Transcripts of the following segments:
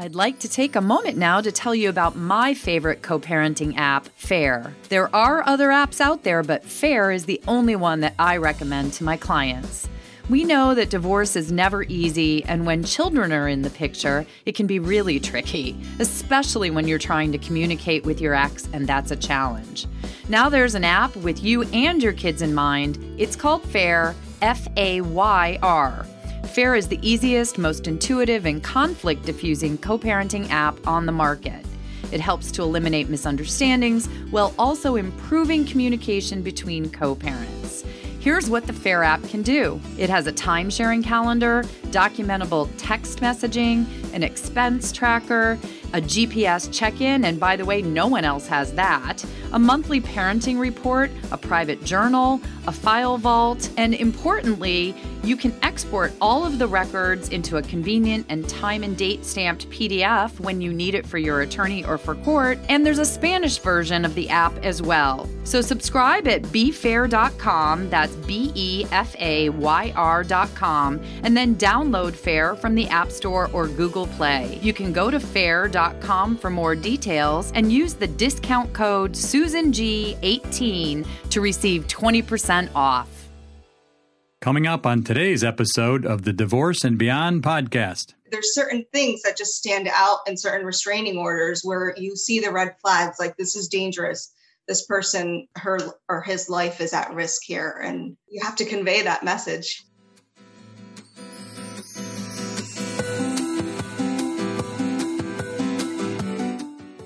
I'd like to take a moment now to tell you about my favorite co parenting app, Fayr. There are other apps out there, but Fayr is the only one that I recommend to my clients. We know that divorce is never easy, and when children are in the picture, it can be really tricky, especially when you're trying to communicate with your ex, and that's a challenge. Now there's an app with you and your kids in mind. It's called Fayr, F A Y R. Fayr is the easiest, most intuitive, and conflict diffusing co parenting app on the market. It helps to eliminate misunderstandings while also improving communication between co parents. Here's what the Fayr app can do it has a time sharing calendar, documentable text messaging, an expense tracker, a GPS check in, and by the way, no one else has that, a monthly parenting report, a private journal, a file vault, and importantly, you can export all of the records into a convenient and time and date stamped PDF when you need it for your attorney or for court, and there's a Spanish version of the app as well. So subscribe at befayr.com, that's B E F A Y R.com, and then download Fayr from the App Store or Google Play. You can go to fayr.com for more details and use the discount code SusanG18 to receive 20% off. Coming up on today's episode of the Divorce and Beyond podcast. There's certain things that just stand out in certain restraining orders where you see the red flags like this is dangerous. This person, her or his life is at risk here. And you have to convey that message.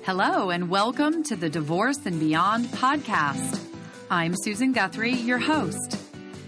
Hello, and welcome to the Divorce and Beyond podcast. I'm Susan Guthrie, your host.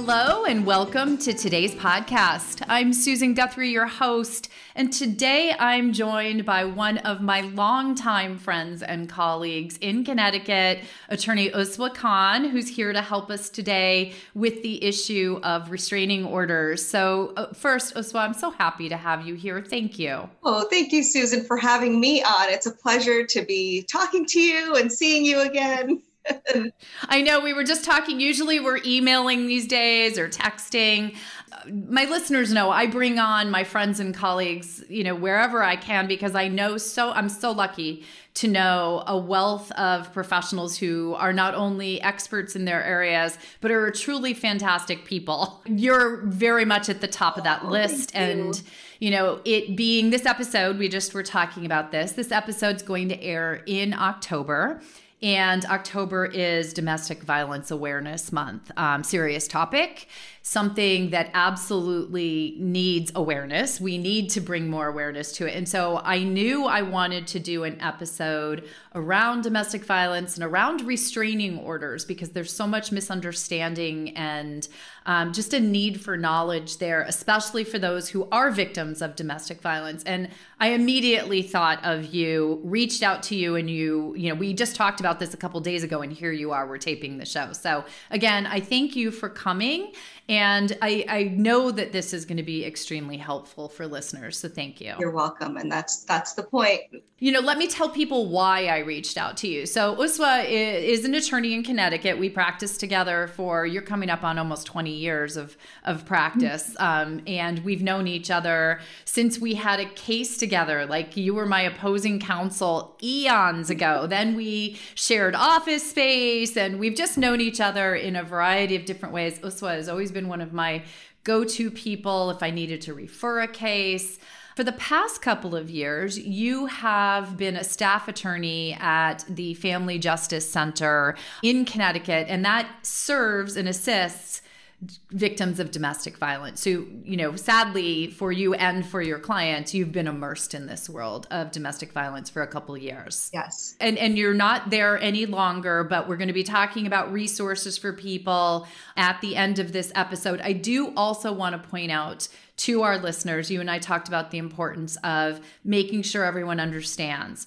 Hello, and welcome to today's podcast. I'm Susan Guthrie, your host, and today I'm joined by one of my longtime friends and colleagues in Connecticut, attorney Uswah Khan, who's here to help us today with the issue of restraining orders. So, uh, first, Uswah, I'm so happy to have you here. Thank you. Oh, thank you, Susan, for having me on. It's a pleasure to be talking to you and seeing you again. I know we were just talking. Usually we're emailing these days or texting. My listeners know I bring on my friends and colleagues, you know, wherever I can because I know so I'm so lucky to know a wealth of professionals who are not only experts in their areas but are truly fantastic people. You're very much at the top of that oh, list and you you know, it being this episode, we just were talking about this. This episode's going to air in October. And October is Domestic Violence Awareness Month. Um, serious topic something that absolutely needs awareness. We need to bring more awareness to it. And so I knew I wanted to do an episode around domestic violence and around restraining orders because there's so much misunderstanding and um, just a need for knowledge there, especially for those who are victims of domestic violence. And I immediately thought of you, reached out to you, and you, you know, we just talked about this a couple days ago, and here you are, we're taping the show. So again, I thank you for coming. And I, I know that this is going to be extremely helpful for listeners. So thank you. You're welcome. And that's that's the point. You know, let me tell people why I reached out to you. So Uswah is an attorney in Connecticut. We practiced together for you're coming up on almost 20 years of of practice. Mm-hmm. Um, and we've known each other since we had a case together. Like you were my opposing counsel eons ago. then we shared office space and we've just known each other in a variety of different ways. Uswah has always been been one of my go to people if I needed to refer a case. For the past couple of years, you have been a staff attorney at the Family Justice Center in Connecticut, and that serves and assists victims of domestic violence. So, you know, sadly for you and for your clients, you've been immersed in this world of domestic violence for a couple of years. Yes. And and you're not there any longer, but we're going to be talking about resources for people at the end of this episode. I do also want to point out to our listeners, you and I talked about the importance of making sure everyone understands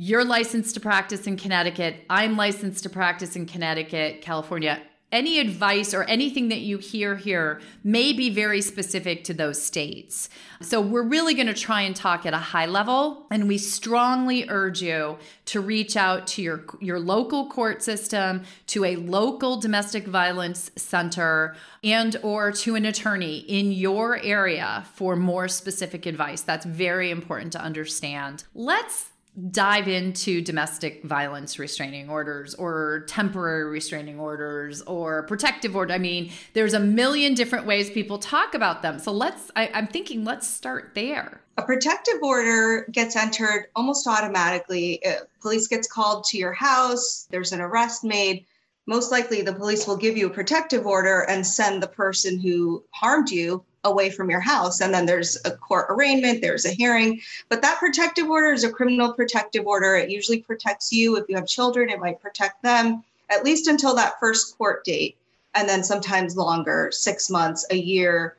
you're licensed to practice in Connecticut. I'm licensed to practice in Connecticut, California any advice or anything that you hear here may be very specific to those states. So we're really going to try and talk at a high level and we strongly urge you to reach out to your your local court system, to a local domestic violence center and or to an attorney in your area for more specific advice. That's very important to understand. Let's dive into domestic violence restraining orders or temporary restraining orders or protective order. I mean, there's a million different ways people talk about them. So let's, I, I'm thinking, let's start there. A protective order gets entered almost automatically. Uh, police gets called to your house, there's an arrest made. Most likely, the police will give you a protective order and send the person who harmed you away from your house. And then there's a court arraignment, there's a hearing. But that protective order is a criminal protective order. It usually protects you. If you have children, it might protect them at least until that first court date. And then sometimes longer, six months, a year.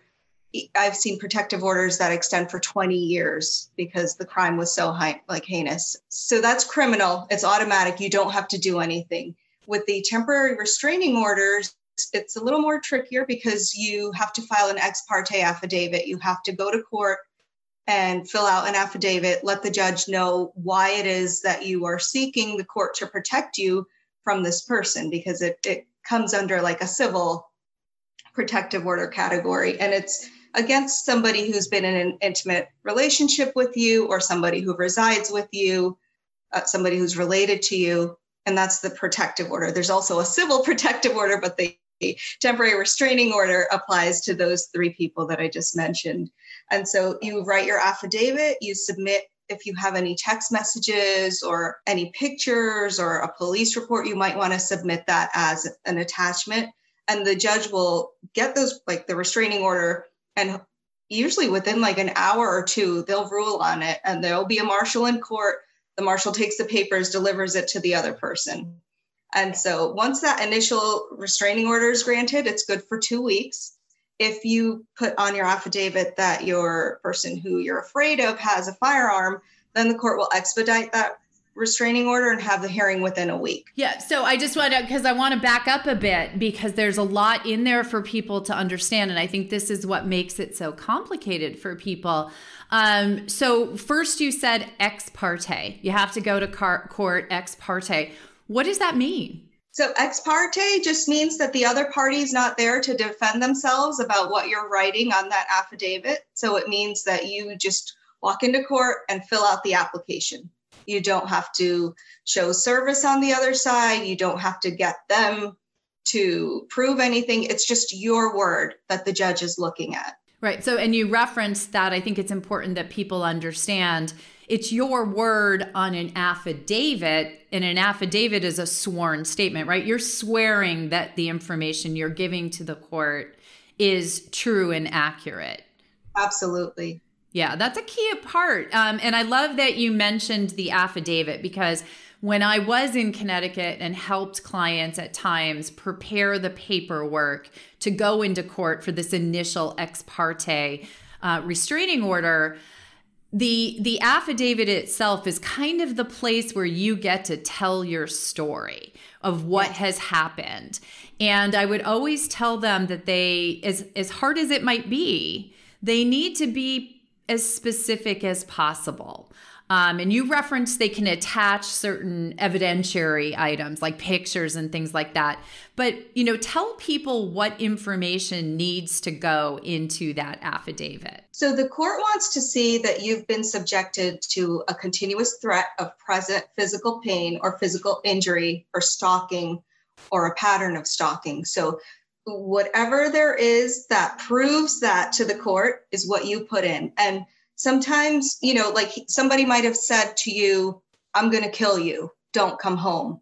I've seen protective orders that extend for 20 years because the crime was so high, like heinous. So that's criminal. It's automatic. You don't have to do anything. With the temporary restraining orders, it's a little more trickier because you have to file an ex parte affidavit. You have to go to court and fill out an affidavit, let the judge know why it is that you are seeking the court to protect you from this person because it, it comes under like a civil protective order category. And it's against somebody who's been in an intimate relationship with you or somebody who resides with you, uh, somebody who's related to you. And that's the protective order. There's also a civil protective order, but they temporary restraining order applies to those three people that I just mentioned. And so you write your affidavit, you submit if you have any text messages or any pictures or a police report, you might want to submit that as an attachment. And the judge will get those, like the restraining order, and usually within like an hour or two, they'll rule on it and there'll be a marshal in court. The marshal takes the papers, delivers it to the other person. And so once that initial restraining order is granted, it's good for two weeks. If you put on your affidavit that your person who you're afraid of has a firearm, then the court will expedite that restraining order and have the hearing within a week. Yeah. So I just want to, because I want to back up a bit because there's a lot in there for people to understand. And I think this is what makes it so complicated for people. Um, so, first, you said ex parte. You have to go to car- court ex parte. What does that mean? So, ex parte just means that the other party is not there to defend themselves about what you're writing on that affidavit. So, it means that you just walk into court and fill out the application. You don't have to show service on the other side. You don't have to get them to prove anything. It's just your word that the judge is looking at. Right. So, and you referenced that. I think it's important that people understand it's your word on an affidavit, and an affidavit is a sworn statement, right? You're swearing that the information you're giving to the court is true and accurate. Absolutely. Yeah, that's a key part. Um, and I love that you mentioned the affidavit because when I was in Connecticut and helped clients at times prepare the paperwork to go into court for this initial ex parte uh, restraining order, the the affidavit itself is kind of the place where you get to tell your story of what has happened. And i would always tell them that they as as hard as it might be they need to be as specific as possible um, and you referenced they can attach certain evidentiary items like pictures and things like that. But you know, tell people what information needs to go into that affidavit. So the court wants to see that you've been subjected to a continuous threat of present physical pain or physical injury or stalking or a pattern of stalking. So whatever there is that proves that to the court is what you put in. And sometimes, you know, like somebody might have said to you, I'm going to kill you, don't come home.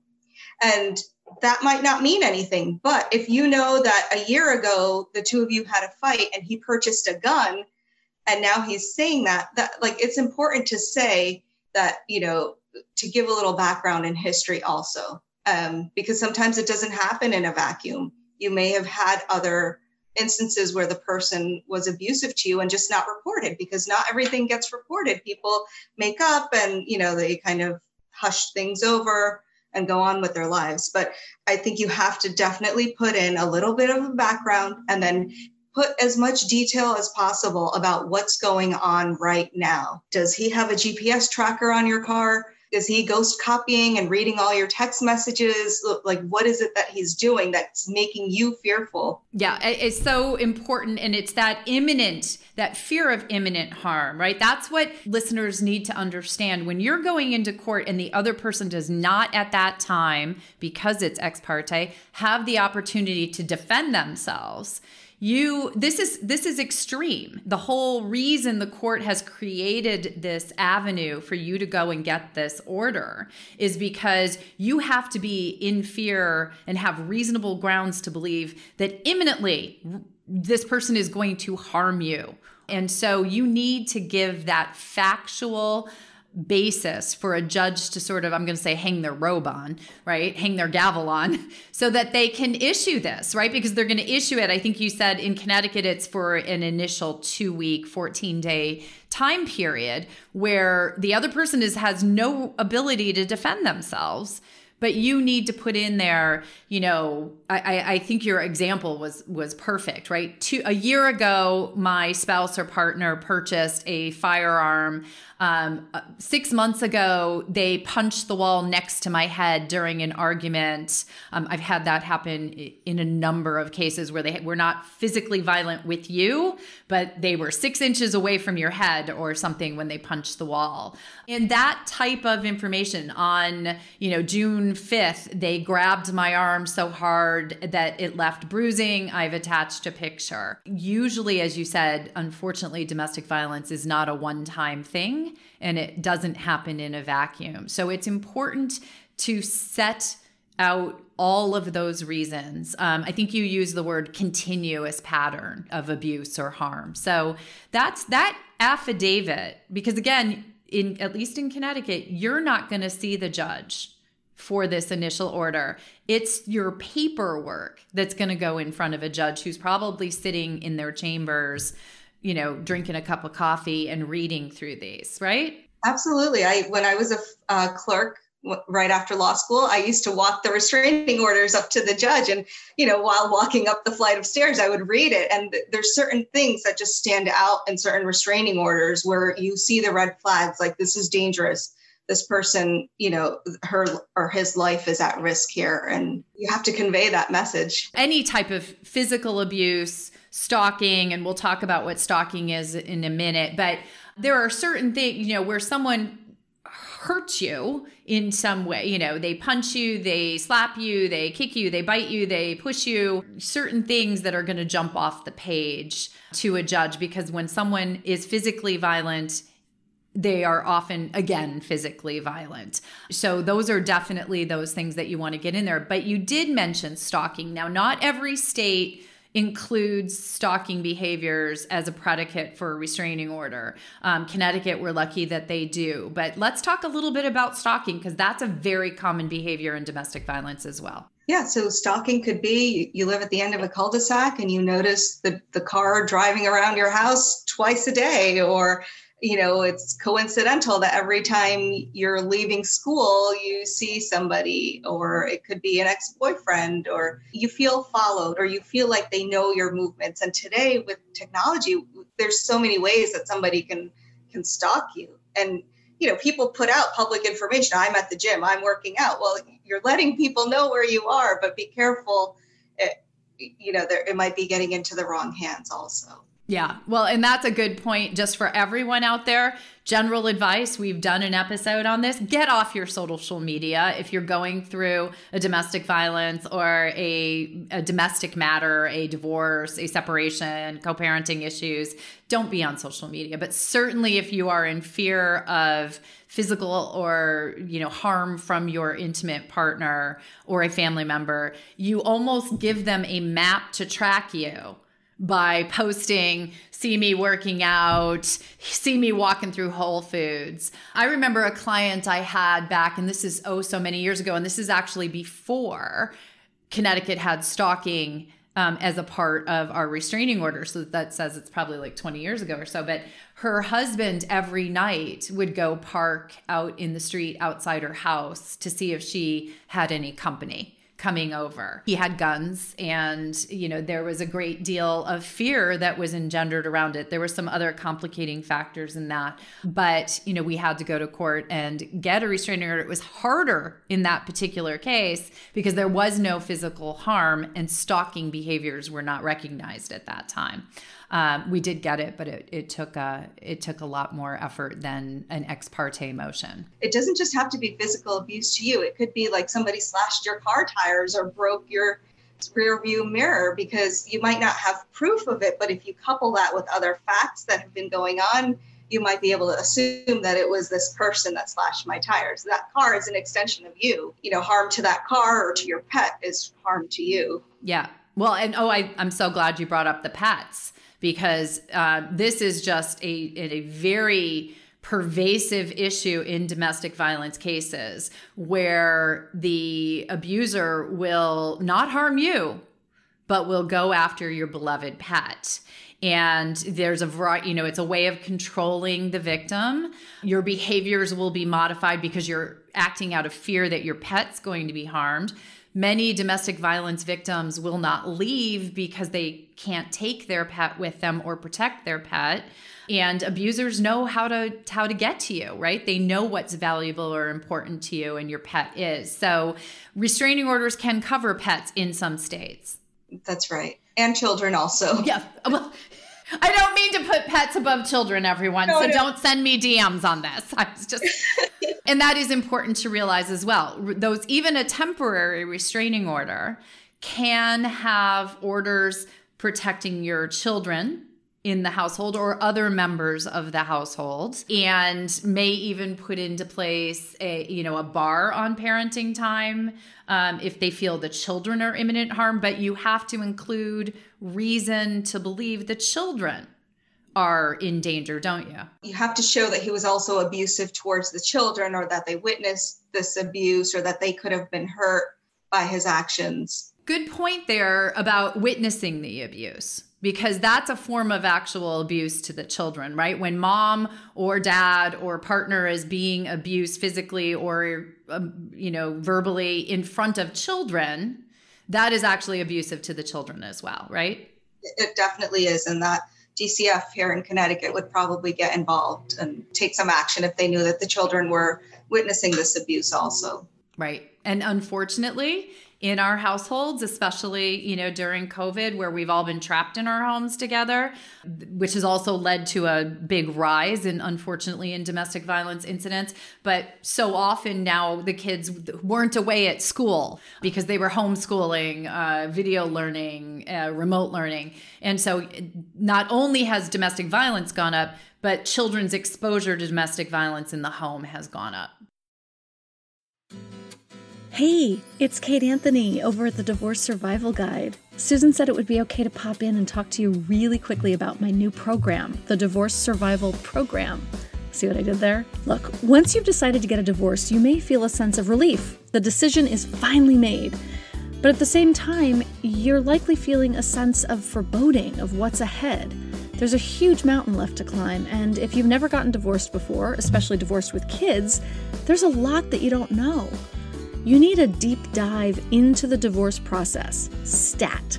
And that might not mean anything. But if you know that a year ago the two of you had a fight and he purchased a gun and now he's saying that that like it's important to say that you know to give a little background in history also um, because sometimes it doesn't happen in a vacuum you may have had other instances where the person was abusive to you and just not reported because not everything gets reported. People make up and you know they kind of hush things over and go on with their lives. But i think you have to definitely put in a little bit of a background and then put as much detail as possible about what's going on right now. Does he have a gps tracker on your car is he ghost copying and reading all your text messages? Like what is it that he's doing that's making you fearful? Yeah it's so important and it's that imminent that fear of imminent harm right? That's what listeners need to understand. When you're going into court and the other person does not at that time because it's ex parte have the opportunity to defend themselves you this is this is extreme. The whole reason the court has created this avenue for you to go and get this order is because you have to be in fear and have reasonable grounds to believe that imminently this person is going to harm you. And so you need to give that factual basis for a judge to sort of, I'm going to say, hang their robe on, right? Hang their gavel on so that they can issue this, right? Because they're going to issue it. I think you said in Connecticut, it's for an initial two week, 14 day time period where the other person is has no ability to defend themselves but you need to put in there you know I, I think your example was was perfect right Two, a year ago my spouse or partner purchased a firearm um, uh, six months ago, they punched the wall next to my head during an argument. Um, I've had that happen in a number of cases where they were not physically violent with you, but they were six inches away from your head or something when they punched the wall. And that type of information on, you know, June 5th, they grabbed my arm so hard that it left bruising. I've attached a picture. Usually, as you said, unfortunately, domestic violence is not a one time thing and it doesn't happen in a vacuum. So it's important to set out all of those reasons. Um, I think you use the word continuous pattern of abuse or harm. So that's that affidavit, because again, in at least in Connecticut, you're not going to see the judge for this initial order. It's your paperwork that's going to go in front of a judge who's probably sitting in their chambers you know, drinking a cup of coffee and reading through these, right? Absolutely. I when I was a uh, clerk right after law school, I used to walk the restraining orders up to the judge, and you know, while walking up the flight of stairs, I would read it. And there's certain things that just stand out in certain restraining orders where you see the red flags, like this is dangerous. This person, you know, her or his life is at risk here, and you have to convey that message. Any type of physical abuse stalking, and we'll talk about what stalking is in a minute, but there are certain things, you know, where someone hurts you in some way. You know, they punch you, they slap you, they kick you, they bite you, they push you, certain things that are going to jump off the page to a judge because when someone is physically violent, they are often again physically violent. So those are definitely those things that you want to get in there. But you did mention stalking. Now, not every state includes stalking behaviors as a predicate for a restraining order. Um, Connecticut, we're lucky that they do. But let's talk a little bit about stalking because that's a very common behavior in domestic violence as well. Yeah, so stalking could be you live at the end of a cul-de-sac and you notice the, the car driving around your house twice a day, or you know, it's coincidental that every time you're leaving school, you see somebody, or it could be an ex boyfriend, or you feel followed, or you feel like they know your movements. And today, with technology, there's so many ways that somebody can can stalk you. And you know, people put out public information. I'm at the gym. I'm working out. Well, you're letting people know where you are, but be careful. It, you know, there, it might be getting into the wrong hands also. Yeah. Well, and that's a good point just for everyone out there. General advice we've done an episode on this get off your social media if you're going through a domestic violence or a, a domestic matter, a divorce, a separation, co parenting issues. Don't be on social media. But certainly if you are in fear of physical or you know harm from your intimate partner or a family member you almost give them a map to track you by posting, see me working out, see me walking through Whole Foods. I remember a client I had back, and this is oh so many years ago, and this is actually before Connecticut had stalking um, as a part of our restraining order. So that says it's probably like 20 years ago or so. But her husband every night would go park out in the street outside her house to see if she had any company coming over. He had guns, and, you know, there was a great deal of fear that was engendered around it. There were some other complicating factors in that. But, you know, we had to go to court and get a restraining order. It was harder in that particular case because there was no physical harm and stalking behaviors were not recognized at that time. Um, we did get it, but it, it took a it took a lot more effort than an ex parte motion. It doesn't just have to be physical abuse to you. It could be like somebody slashed your car tires or broke your rear view mirror because you might not have proof of it, but if you couple that with other facts that have been going on, you might be able to assume that it was this person that slashed my tires. That car is an extension of you. You know, harm to that car or to your pet is harm to you. Yeah. Well, and oh, I, I'm so glad you brought up the pets because uh, this is just a, a very pervasive issue in domestic violence cases where the abuser will not harm you but will go after your beloved pet. And there's a variety you know it's a way of controlling the victim. Your behaviors will be modified because you're acting out of fear that your pet's going to be harmed Many domestic violence victims will not leave because they can't take their pet with them or protect their pet. And abusers know how to how to get to you, right? They know what's valuable or important to you and your pet is. So restraining orders can cover pets in some states. That's right. And children also. Yeah. Well, I don't mean to put pets above children, everyone. No, so no. don't send me DMs on this. I was just, and that is important to realize as well. Those, even a temporary restraining order can have orders protecting your children in the household or other members of the household and may even put into place a you know a bar on parenting time um, if they feel the children are imminent harm. But you have to include reason to believe the children are in danger don't you? You have to show that he was also abusive towards the children or that they witnessed this abuse or that they could have been hurt by his actions. Good point there about witnessing the abuse because that's a form of actual abuse to the children, right? When mom or dad or partner is being abused physically or um, you know verbally in front of children, that is actually abusive to the children as well, right? It definitely is, and that DCF here in Connecticut would probably get involved and take some action if they knew that the children were witnessing this abuse also. Right. And unfortunately, in our households, especially, you know, during COVID where we've all been trapped in our homes together, which has also led to a big rise in unfortunately in domestic violence incidents, but so often now the kids weren't away at school because they were homeschooling, uh, video learning, uh, remote learning. And so not only has domestic violence gone up, but children's exposure to domestic violence in the home has gone up. Hey, it's Kate Anthony over at the Divorce Survival Guide. Susan said it would be okay to pop in and talk to you really quickly about my new program, the Divorce Survival Program. See what I did there? Look, once you've decided to get a divorce, you may feel a sense of relief. The decision is finally made. But at the same time, you're likely feeling a sense of foreboding of what's ahead. There's a huge mountain left to climb, and if you've never gotten divorced before, especially divorced with kids, there's a lot that you don't know. You need a deep dive into the divorce process, STAT.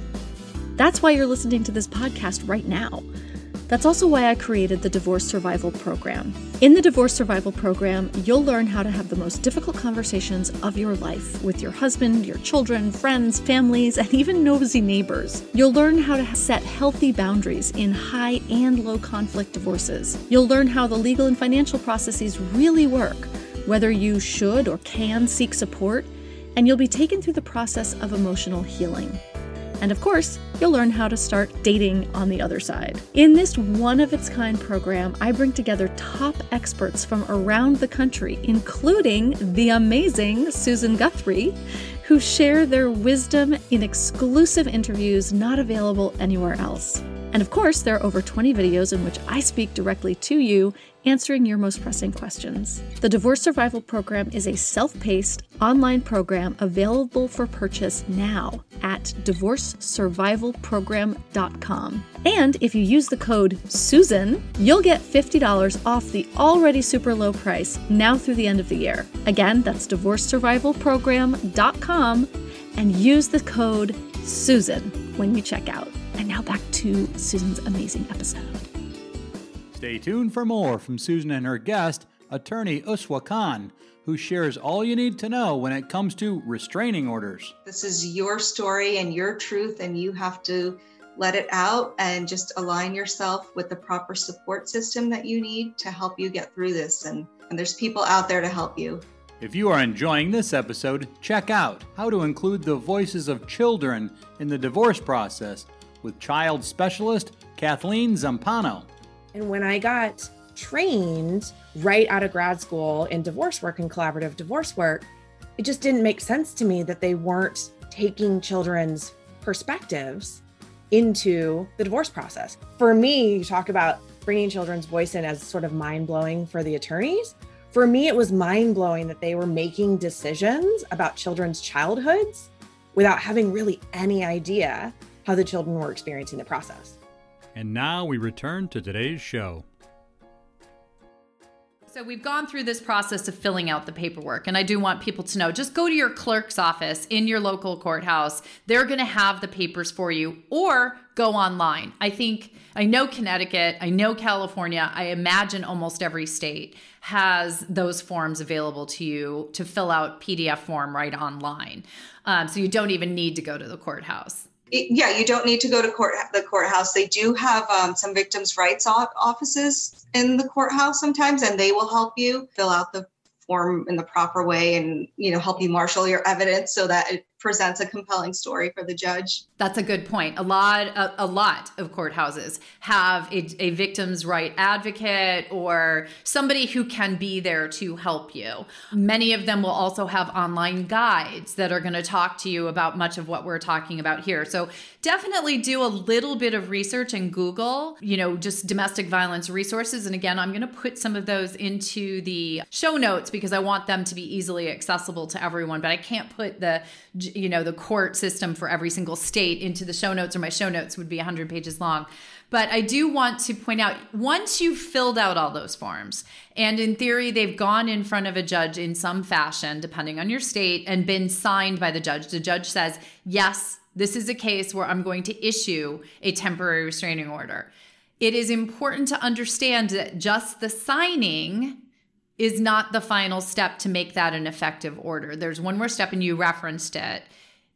That's why you're listening to this podcast right now. That's also why I created the Divorce Survival Program. In the Divorce Survival Program, you'll learn how to have the most difficult conversations of your life with your husband, your children, friends, families, and even nosy neighbors. You'll learn how to set healthy boundaries in high and low conflict divorces. You'll learn how the legal and financial processes really work, whether you should or can seek support, and you'll be taken through the process of emotional healing. And of course, you'll learn how to start dating on the other side. In this one of its kind program, I bring together top experts from around the country, including the amazing Susan Guthrie, who share their wisdom in exclusive interviews not available anywhere else. And of course, there are over 20 videos in which I speak directly to you, answering your most pressing questions. The Divorce Survival Program is a self paced online program available for purchase now at divorcesurvivalprogram.com. And if you use the code SUSAN, you'll get $50 off the already super low price now through the end of the year. Again, that's divorcesurvivalprogram.com and use the code SUSAN when you check out. And now back to Susan's amazing episode. Stay tuned for more from Susan and her guest, attorney Uswah Khan, who shares all you need to know when it comes to restraining orders. This is your story and your truth, and you have to let it out and just align yourself with the proper support system that you need to help you get through this. And, and there's people out there to help you. If you are enjoying this episode, check out how to include the voices of children in the divorce process with child specialist Kathleen Zampano. And when I got trained right out of grad school in divorce work and collaborative divorce work, it just didn't make sense to me that they weren't taking children's perspectives into the divorce process. For me, you talk about bringing children's voice in as sort of mind blowing for the attorneys. For me, it was mind blowing that they were making decisions about children's childhoods without having really any idea how the children were experiencing the process. And now we return to today's show. So we've gone through this process of filling out the paperwork, and I do want people to know just go to your clerk's office in your local courthouse. They're going to have the papers for you, or go online. I think I know Connecticut, I know California, I imagine almost every state has those forms available to you to fill out PDF form right online. Um, so you don't even need to go to the courthouse yeah, you don't need to go to court the courthouse. They do have um, some victims' rights offices in the courthouse sometimes, and they will help you fill out the form in the proper way and you know help you marshal your evidence so that it presents a compelling story for the judge. That's a good point. A lot, a, a lot of courthouses have a, a, victim's right advocate or somebody who can be there to help you. Many of them will also have online guides that are going to talk to you about much of what we're talking about here. So definitely do a little bit of research and Google, you know, just domestic violence resources. And again, I'm going to put some of those into the show notes because I want them to be easily accessible to everyone, but I can't put the you know the court system for every single state into the show notes or my show notes would be 100 pages long. But i do want to point out once you've filled out all those forms and in theory they've gone in front of a judge in some fashion depending on your state and been signed by the judge the judge says yes this is a case where i'm going to issue a temporary restraining order. It is important to understand that just the signing is not the final step to make that an effective order. There's one more step, and you referenced it.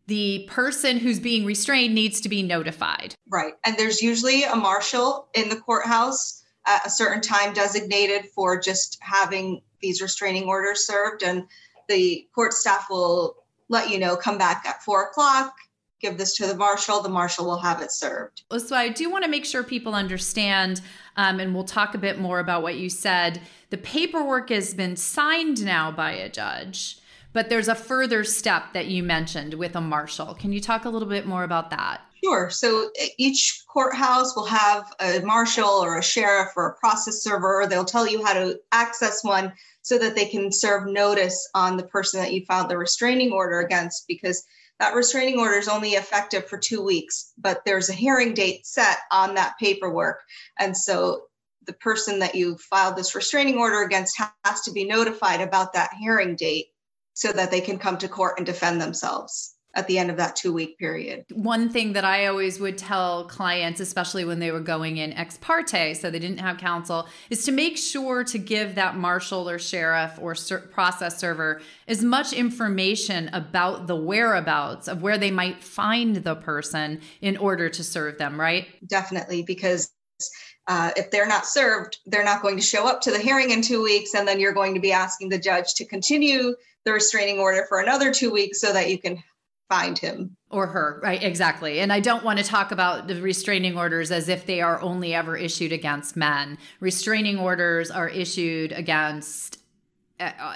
The person who's being restrained needs to be notified. Right. And there's usually a marshal in the courthouse at a certain time designated for just having these restraining orders served. And the court staff will let you know, come back at four o'clock, give this to the marshal, the marshal will have it served. So I do want to make sure people understand, um, and we'll talk a bit more about what you said. The paperwork has been signed now by a judge, but there's a further step that you mentioned with a marshal. Can you talk a little bit more about that? Sure. So each courthouse will have a marshal or a sheriff or a process server. They'll tell you how to access one so that they can serve notice on the person that you filed the restraining order against because that restraining order is only effective for two weeks, but there's a hearing date set on that paperwork. And so the person that you filed this restraining order against has to be notified about that hearing date so that they can come to court and defend themselves. At the end of that two week period. One thing that I always would tell clients, especially when they were going in ex parte, so they didn't have counsel, is to make sure to give that marshal or sheriff or ser- process server as much information about the whereabouts of where they might find the person in order to serve them, right? Definitely, because uh, if they're not served, they're not going to show up to the hearing in two weeks, and then you're going to be asking the judge to continue the restraining order for another two weeks so that you can find him. Or her right exactly. And i don't want to talk about the restraining orders as if they are only ever issued against men. Restraining orders are issued against uh, uh,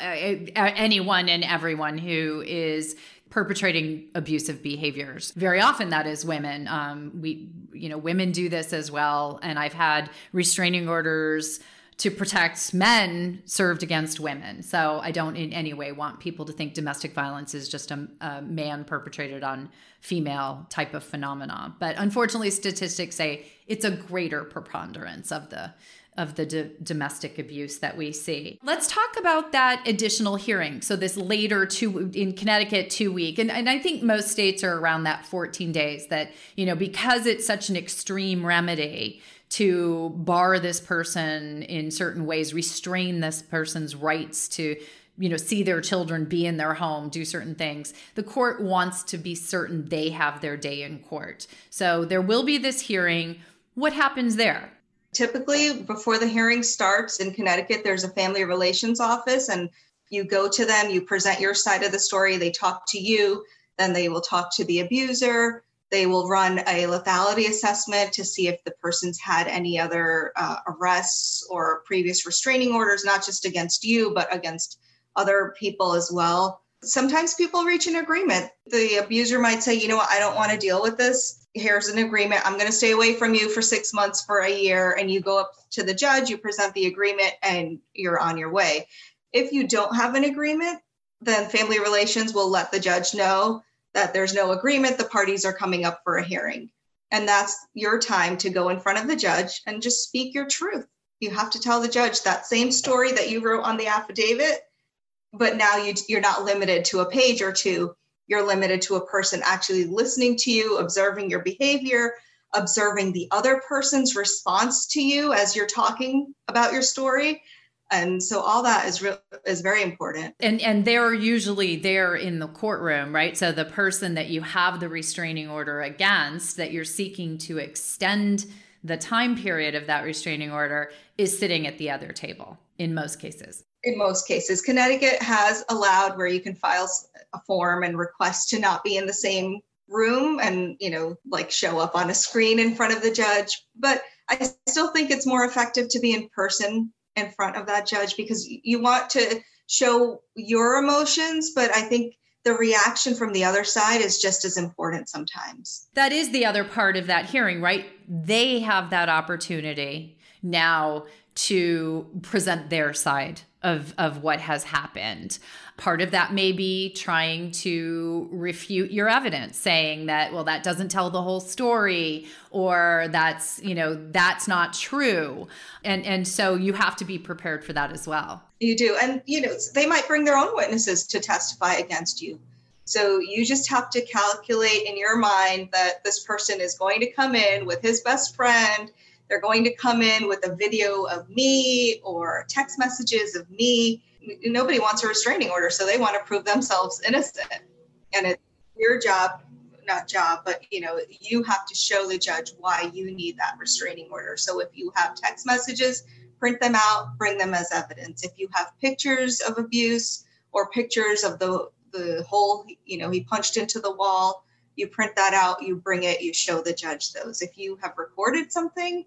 uh, anyone and everyone who is perpetrating abusive behaviors. Very often that is women. Um, we you know women do this as well and i've had restraining orders to protect men served against women. So I don't in any way want people to think domestic violence is just a, a man perpetrated on female type of phenomena. But unfortunately, statistics say it's a greater preponderance of the of the d- domestic abuse that we see. Let's talk about that additional hearing. So this later two in Connecticut two week, and, and I think most states are around that 14 days. That you know because it's such an extreme remedy to bar this person in certain ways, restrain this person's rights to you know see their children be in their home do certain things. The court wants to be certain they have their day in court. So there will be this hearing. What happens there? Typically before the hearing starts in connecticut there's a family relations office and you go to them you present your side of the story they talk to you then they will talk to the abuser they will run a lethality assessment to see if the person's had any other uh, arrests or previous restraining orders, not just against you, but against other people as well. Sometimes people reach an agreement. The abuser might say, you know what, I don't want to deal with this. Here's an agreement. I'm going to stay away from you for six months, for a year. And you go up to the judge, you present the agreement, and you're on your way. If you don't have an agreement, then family relations will let the judge know that there's no agreement, the parties are coming up for a hearing. And that's your time to go in front of the judge and just speak your truth. You have to tell the judge that same story that you wrote on the affidavit, but now you, you're not limited to a page or two. You're limited to a person actually listening to you, observing your behavior, observing the other person's response to you as you're talking about your story and so all that is real is very important. And and they're usually there in the courtroom right? So the person that you have the restraining order against that you're seeking to extend the time period of that restraining order is sitting at the other table in most cases. In most cases. Connecticut has allowed where you can file a form and request to not be in the same room and you know like show up on a screen in front of the judge. But i still think it's more effective to be in person in front of that judge because you want to show your emotions, but I think the reaction from the other side is just as important sometimes. That is the other part of that hearing, right? They have that opportunity now to present their side of, of what has happened. Part of that may be trying to refute your evidence, saying that, well, that doesn't tell the whole story, or that's, you know, that's not true. And and so you have to be prepared for that as well. You do. And you know, they might bring their own witnesses to testify against you. So you just have to calculate in your mind that this person is going to come in with his best friend. They're going to come in with a video of me or text messages of me nobody wants a restraining order, so they want to prove themselves innocent. And it's your job, not job, but you know, you have to show the judge why you need that restraining order. So if you have text messages, print them out, bring them as evidence. If you have pictures of abuse or pictures of the the hole, you know, he punched into the wall, you print that out, you bring it, you show the judge those. If you have recorded something,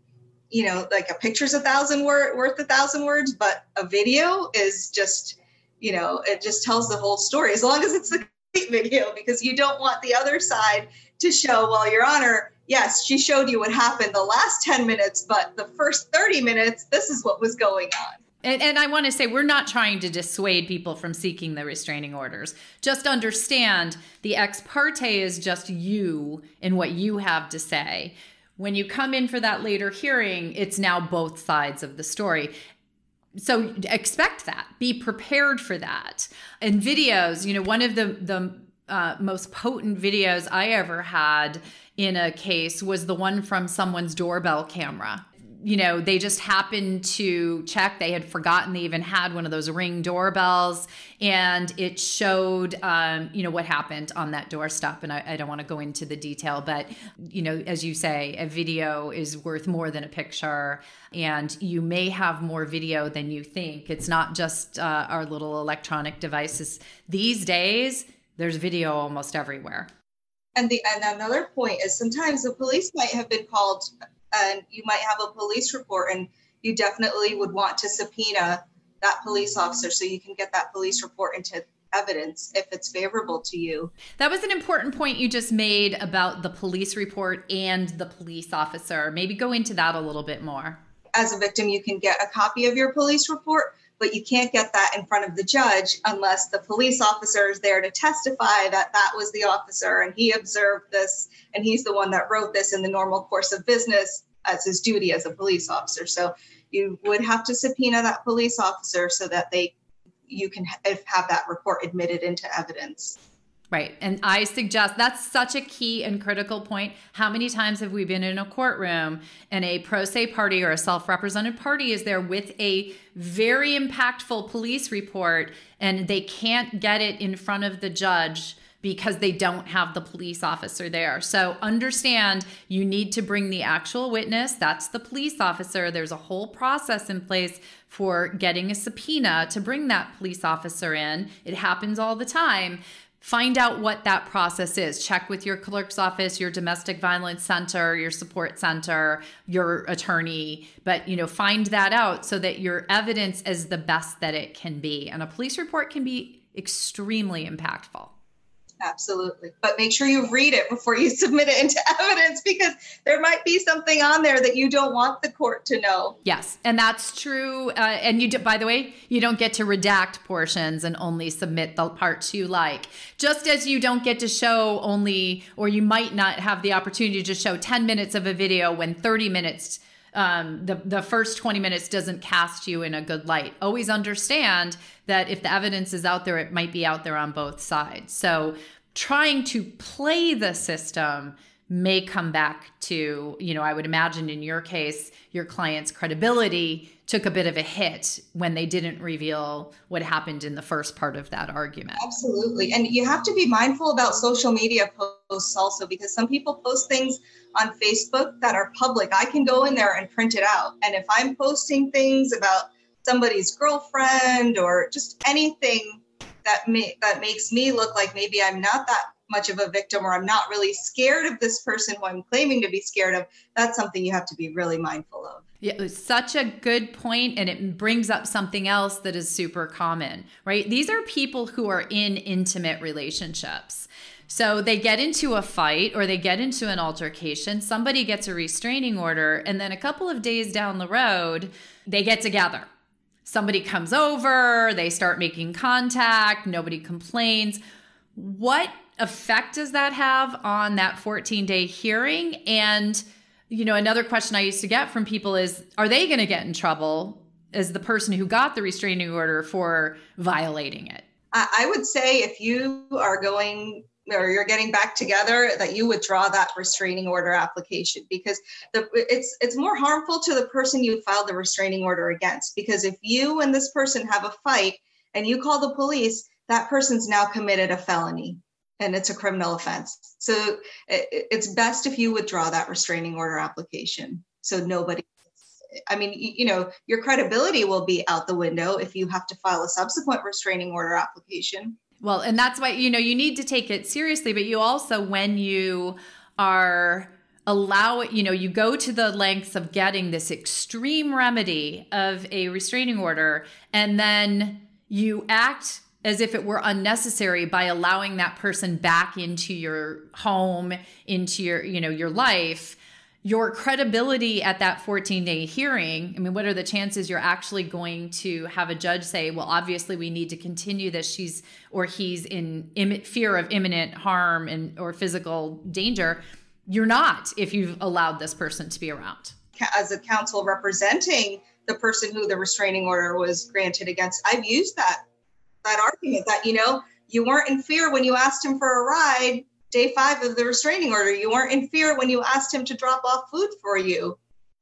you know, like a picture's a thousand word worth a thousand words, but a video is just, you know, it just tells the whole story as long as it's the video because you don't want the other side to show, well, Your Honor, yes, she showed you what happened the last 10 minutes, but the first 30 minutes, this is what was going on. And, and, I want to say, we're not trying to dissuade people from seeking the restraining orders. Just understand the ex parte is just you and what you have to say. When you come in for that later hearing, it's now both sides of the story. So expect that. Be prepared for that. And videos, you know, one of the the uh, most potent videos I ever had in a case was the one from someone's doorbell camera you know, they just happened to check. They had forgotten they even had one of those ring doorbells, and it showed, um, you know, what happened on that doorstep. And I, I don't want to go into the detail, but, you know, as you say, a video is worth more than a picture, and you may have more video than you think. It's not just uh, our little electronic devices. These days, there's video almost everywhere. And the and another point is sometimes the police might have been called and you might have a police report and you definitely would want to subpoena that police officer so you can get that police report into evidence if it's favorable to you. That was an important point you just made about the police report and the police officer. Maybe go into that a little bit more. As a victim, you can get a copy of your police report, but you can't get that in front of the judge unless the police officer is there to testify that that was the officer and he observed this and he's the one that wrote this in the normal course of business as his duty as a police officer. So you would have to subpoena that police officer so that they you can have that report admitted into evidence. Right. And I suggest that's such a key and critical point. How many times have we been in a courtroom and a pro se party or a self represented party is there with a very impactful police report and they can't get it in front of the judge because they don't have the police officer there. So understand you need to bring the actual witness. That's the police officer. There's a whole process in place for getting a subpoena to bring that police officer in. It happens all the time find out what that process is. Check with your clerk's office your domestic violence center your support center your attorney. But you know find that out so that your evidence is the best that it can be. And a police report can be extremely impactful Absolutely. But make sure you read it before you submit it into evidence because there might be something on there that you don't want the court to know. Yes. And that's true. Uh, and you, do, by the way, you don't get to redact portions and only submit the parts you like. Just as you don't get to show only, or you might not have the opportunity to show 10 minutes of a video when 30 minutes um, the the first 20 minutes doesn't cast you in a good light. Always understand that if the evidence is out there, it might be out there on both sides. So trying to play the system may come back to, you know, I would imagine in your case, your client's credibility took a bit of a hit when they didn't reveal what happened in the first part of that argument. Absolutely. And you have to be mindful about social media posts also because some people post things on Facebook that are public. I can go in there and print it out. And if I'm posting things about somebody's girlfriend or just anything that may, that makes me look like maybe I'm not that much of a victim or I'm not really scared of this person who I'm claiming to be scared of, that's something you have to be really mindful of. Yeah, it was such a good point, and it brings up something else that is super common, right? These are people who are in intimate relationships. So they get into a fight or they get into an altercation, somebody gets a restraining order, and then a couple of days down the road, they get together. Somebody comes over, they start making contact, nobody complains. What effect does that have on that 14 day hearing? And, you know, another question I used to get from people is are they going to get in trouble as the person who got the restraining order for violating it? I would say if you are going or you're getting back together that you withdraw that restraining order application because the, it's it's more harmful to the person you filed the restraining order against because if you and this person have a fight and you call the police that person's now committed a felony and it's a criminal offense so it, it's best if you withdraw that restraining order application so nobody I mean, you know, your credibility will be out the window if you have to file a subsequent restraining order application. Well, and that's why, you know, you need to take it seriously, but you also, when you are allow it, you know, you go to the lengths of getting this extreme remedy of a restraining order, and then you act as if it were unnecessary by allowing that person back into your home, into your, you know, your life your credibility at that 14 day hearing i mean what are the chances you're actually going to have a judge say well obviously we need to continue this. She's or he's in Im- fear of imminent harm and or physical danger. You're not if you've allowed this person to be around. As a counsel representing the person who the restraining order was granted against i've used that that argument that you know You weren't in fear when you asked him for a ride day five of the restraining order. You weren't in fear when you asked him to drop off food for you.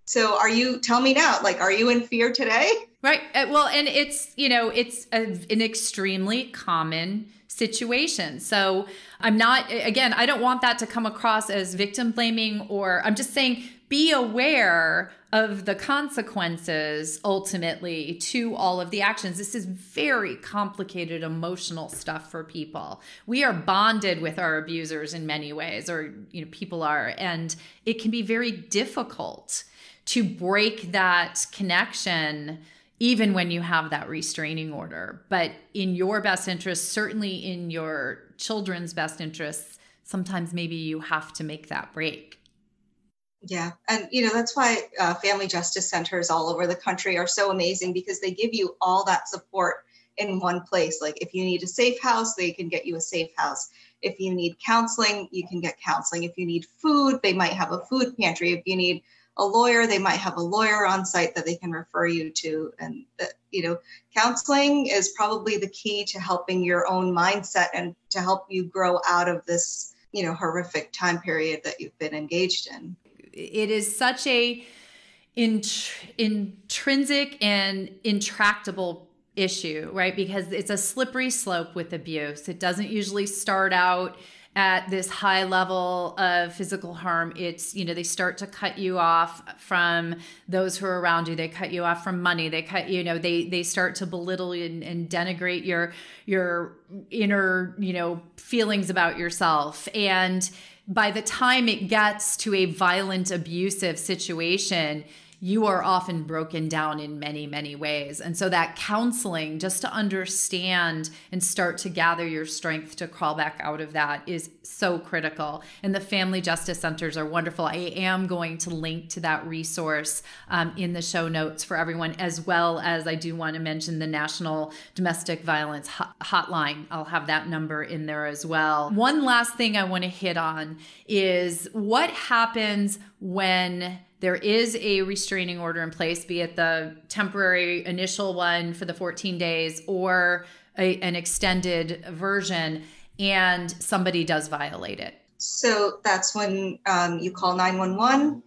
So are you, tell me now, like, are you in fear today? Right. Uh, well, and it's, you know, it's a, an extremely common situation. So I'm not, again, I don't want that to come across as victim blaming or I'm just saying be aware of the consequences ultimately to all of the actions. This is very complicated emotional stuff for people. We are bonded with our abusers in many ways, or you know, people are, and it can be very difficult to break that connection even when you have that restraining order. But in your best interest, certainly in your children's best interests, sometimes maybe you have to make that break. Yeah. And, you know, that's why uh, family justice centers all over the country are so amazing because they give you all that support in one place. Like if you need a safe house, they can get you a safe house. If you need counseling, you can get counseling. If you need food, they might have a food pantry. If you need a lawyer, they might have a lawyer on site that they can refer you to. And, uh, you know, counseling is probably the key to helping your own mindset and to help you grow out of this, you know, horrific time period that you've been engaged in it is such a int- intrinsic and intractable issue, right? Because it's a slippery slope with abuse. It doesn't usually start out at this high level of physical harm it's you know they start to cut you off from those who are around you they cut you off from money they cut you know they they start to belittle and, and denigrate your your inner you know feelings about yourself and by the time it gets to a violent, abusive situation, you are often broken down in many, many ways. And so that counseling, just to understand and start to gather your strength to crawl back out of that, is so critical. And the family justice centers are wonderful. I am going to link to that resource um, in the show notes for everyone, as well as I do want to mention the National Domestic Violence Hotline. I'll have that number in there as well. One last thing I want to hit on is what happens when there is a restraining order in place, be it the temporary initial one for the 14 days or a, an extended version, and somebody does violate it. So that's when um, you call 911,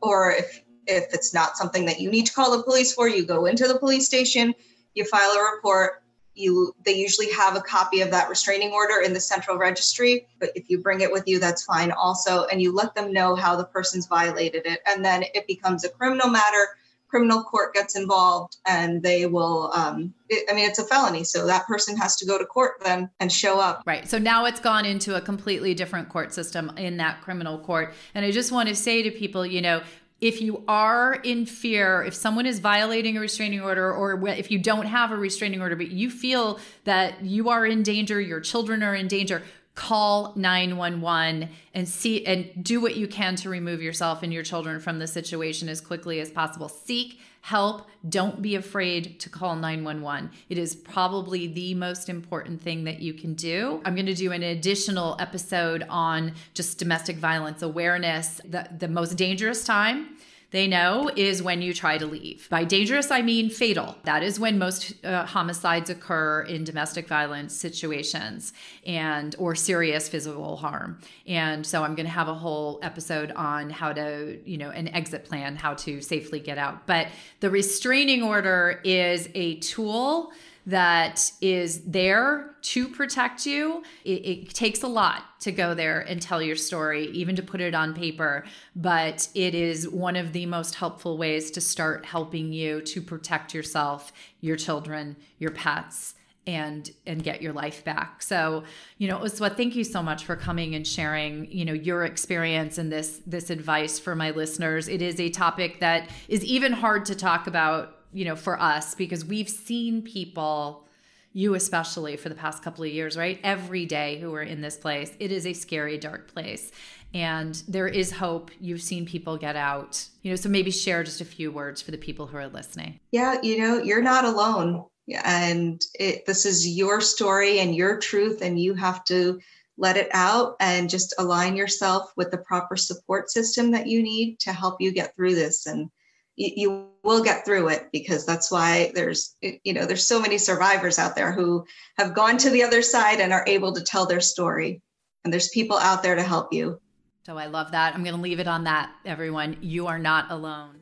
or if if it's not something that you need to call the police for, you go into the police station, you file a report, you they usually have a copy of that restraining order in the central registry but if you bring it with you that's fine also and you let them know how the person's violated it and then it becomes a criminal matter criminal court gets involved and they will um, it, i mean it's a felony so that person has to go to court then and show up. Right so now it's gone into a completely different court system in that criminal court and i just want to say to people you know if you are in fear, if someone is violating a restraining order, or if you don't have a restraining order, but you feel that you are in danger, your children are in danger, call 911 and see and do what you can to remove yourself and your children from the situation as quickly as possible. Seek help. Don't be afraid to call 911. It is probably the most important thing that you can do. I'm going to do an additional episode on just domestic violence awareness, the, the most dangerous time they know is when you try to leave. By dangerous, I mean fatal. That is when most uh, homicides occur in domestic violence situations and or serious physical harm. And so I'm going to have a whole episode on how to, you know, an exit plan, how to safely get out. But the restraining order is a tool that is there to protect you. It, it, takes a lot to go there and tell your story, even to put it on paper, but it is one of the most helpful ways to start helping you to protect yourself, your children, your pets and and get your life back so you know Uswah, thank you so much for coming and sharing you know your experience and this this advice for my listeners it is a topic that is even hard to talk about you know, for us because we've seen people, you especially for the past couple of years, right? Every day who are in this place. It is a scary, dark place. And there is hope. You've seen people get out. You know, so maybe share just a few words for the people who are listening. Yeah, you know, you're not alone. And it, this is your story and your truth, and you have to let it out and just align yourself with the proper support system that you need to help you get through this. And you, you will get through it because that's why there's you know there's so many survivors out there who have gone to the other side and are able to tell their story. And there's people out there to help you. So i love that. I'm going to leave it on that everyone. You are not alone